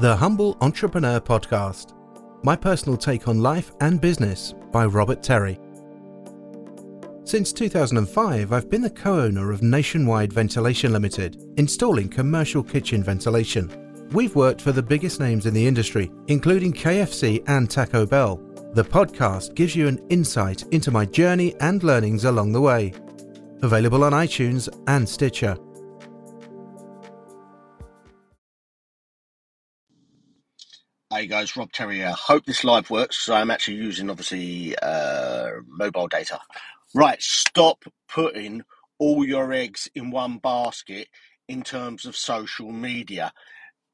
The Humble Entrepreneur Podcast. My personal take on life and business by Robert Terry. Since 2005, I've been the co owner of Nationwide Ventilation Limited, installing commercial kitchen ventilation. We've worked for the biggest names in the industry, including KFC and Taco Bell. The podcast gives you an insight into my journey and learnings along the way. Available on iTunes and Stitcher. Hey guys, Rob Terrier. Hope this live works. So I'm actually using obviously uh, mobile data. Right, stop putting all your eggs in one basket in terms of social media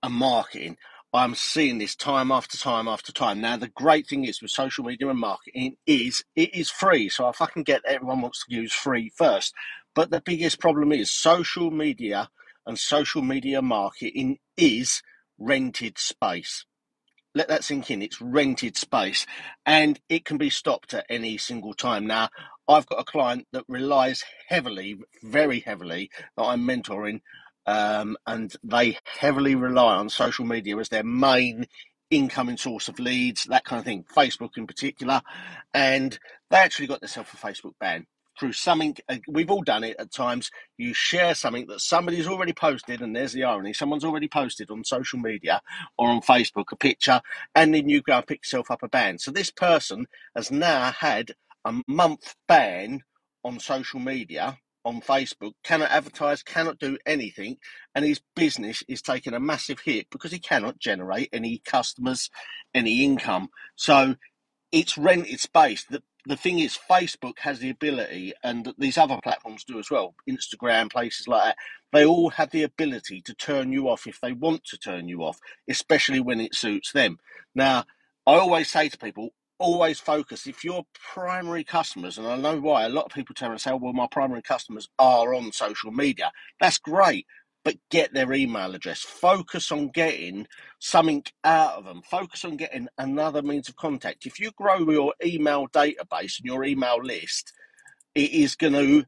and marketing. I'm seeing this time after time after time. Now the great thing is with social media and marketing is it is free. So I fucking get everyone wants to use free first. But the biggest problem is social media and social media marketing is rented space let that sink in. It's rented space and it can be stopped at any single time. Now, I've got a client that relies heavily, very heavily, that I'm mentoring, um, and they heavily rely on social media as their main incoming source of leads, that kind of thing, Facebook in particular. And they actually got themselves a Facebook ban through something uh, we've all done it at times you share something that somebody's already posted and there's the irony someone's already posted on social media or on facebook a picture and then you go and pick yourself up a ban so this person has now had a month ban on social media on facebook cannot advertise cannot do anything and his business is taking a massive hit because he cannot generate any customers any income so it's rented space. The the thing is, Facebook has the ability, and these other platforms do as well. Instagram, places like that, they all have the ability to turn you off if they want to turn you off, especially when it suits them. Now, I always say to people, always focus. If your primary customers, and I know why, a lot of people tell me, say, well, my primary customers are on social media. That's great but get their email address. Focus on getting something out of them. Focus on getting another means of contact. If you grow your email database and your email list, it is going to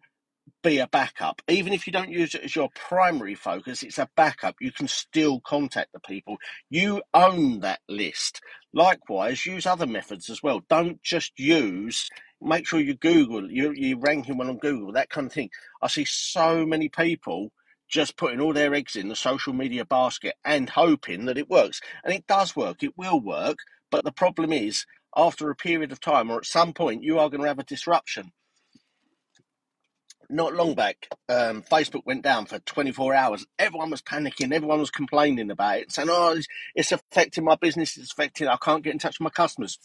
be a backup. Even if you don't use it as your primary focus, it's a backup. You can still contact the people. You own that list. Likewise, use other methods as well. Don't just use make sure you Google, you you ranking one on Google, that kind of thing. I see so many people just putting all their eggs in the social media basket and hoping that it works. And it does work, it will work. But the problem is, after a period of time or at some point, you are going to have a disruption. Not long back, um, Facebook went down for 24 hours. Everyone was panicking. Everyone was complaining about it, saying, "Oh, it's, it's affecting my business. It's affecting. I can't get in touch with my customers."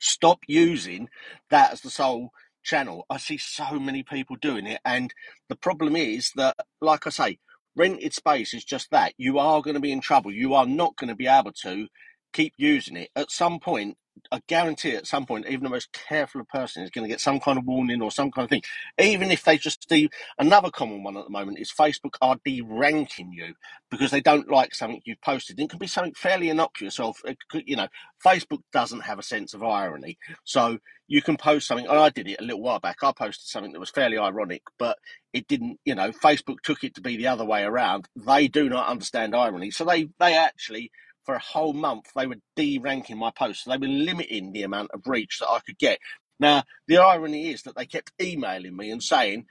Stop using that as the sole channel. I see so many people doing it, and the problem is that, like I say, rented space is just that. You are going to be in trouble. You are not going to be able to keep using it. At some point, I guarantee at some point, even the most careful person is going to get some kind of warning or some kind of thing. Even if they just do another common one at the moment is Facebook are deranking you because they don't like something you've posted. It can be something fairly innocuous, or you know, Facebook doesn't have a sense of irony, so you can post something. And I did it a little while back. I posted something that was fairly ironic, but it didn't. You know, Facebook took it to be the other way around. They do not understand irony, so they they actually for a whole month, they were de-ranking my posts. So they were limiting the amount of reach that I could get. Now, the irony is that they kept emailing me and saying,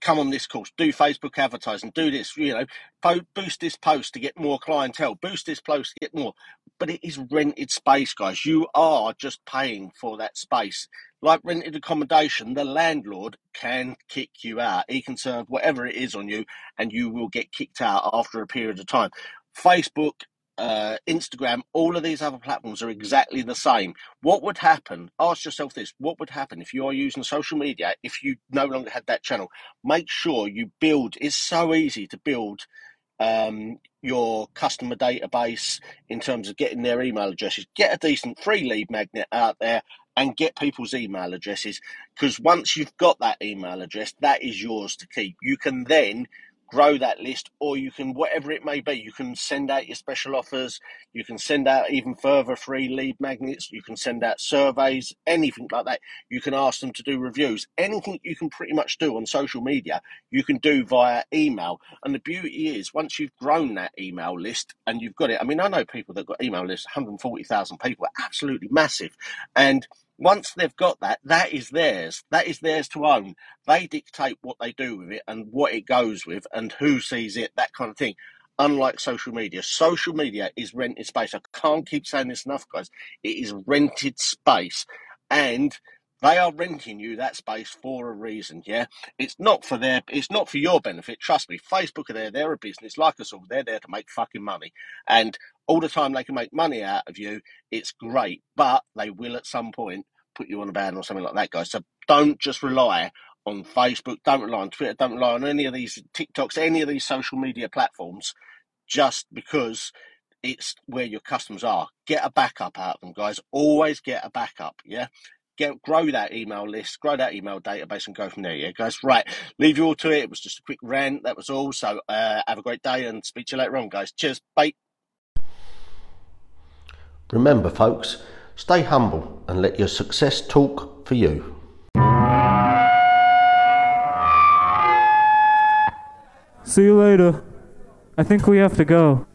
come on this course, do Facebook advertising, do this, you know, po- boost this post to get more clientele, boost this post to get more. But it is rented space, guys. You are just paying for that space. Like rented accommodation, the landlord can kick you out. He can serve whatever it is on you, and you will get kicked out after a period of time. Facebook uh, Instagram, all of these other platforms are exactly the same. What would happen? Ask yourself this what would happen if you are using social media if you no longer had that channel? Make sure you build, it's so easy to build um, your customer database in terms of getting their email addresses. Get a decent free lead magnet out there and get people's email addresses because once you've got that email address, that is yours to keep. You can then grow that list, or you can, whatever it may be, you can send out your special offers, you can send out even further free lead magnets, you can send out surveys, anything like that. You can ask them to do reviews. Anything you can pretty much do on social media, you can do via email. And the beauty is, once you've grown that email list and you've got it, I mean, I know people that got email lists, 140,000 people, absolutely massive. And once they've got that, that is theirs. That is theirs to own. They dictate what they do with it and what it goes with and who sees it, that kind of thing. Unlike social media, social media is rented space. I can't keep saying this enough, guys. It is rented space. And they are renting you that space for a reason, yeah? It's not for their it's not for your benefit. Trust me, Facebook are there, they're a business like us all, they're there to make fucking money. And all the time they can make money out of you, it's great. But they will at some point put you on a ban or something like that, guys. So don't just rely on Facebook, don't rely on Twitter, don't rely on any of these TikToks, any of these social media platforms, just because it's where your customers are. Get a backup out of them, guys. Always get a backup, yeah? Get grow that email list, grow that email database, and go from there. Yeah, guys. Right, leave you all to it. It was just a quick rant. That was all. So uh, have a great day, and speak to you later on, guys. Cheers. Bye. Remember, folks, stay humble and let your success talk for you. See you later. I think we have to go.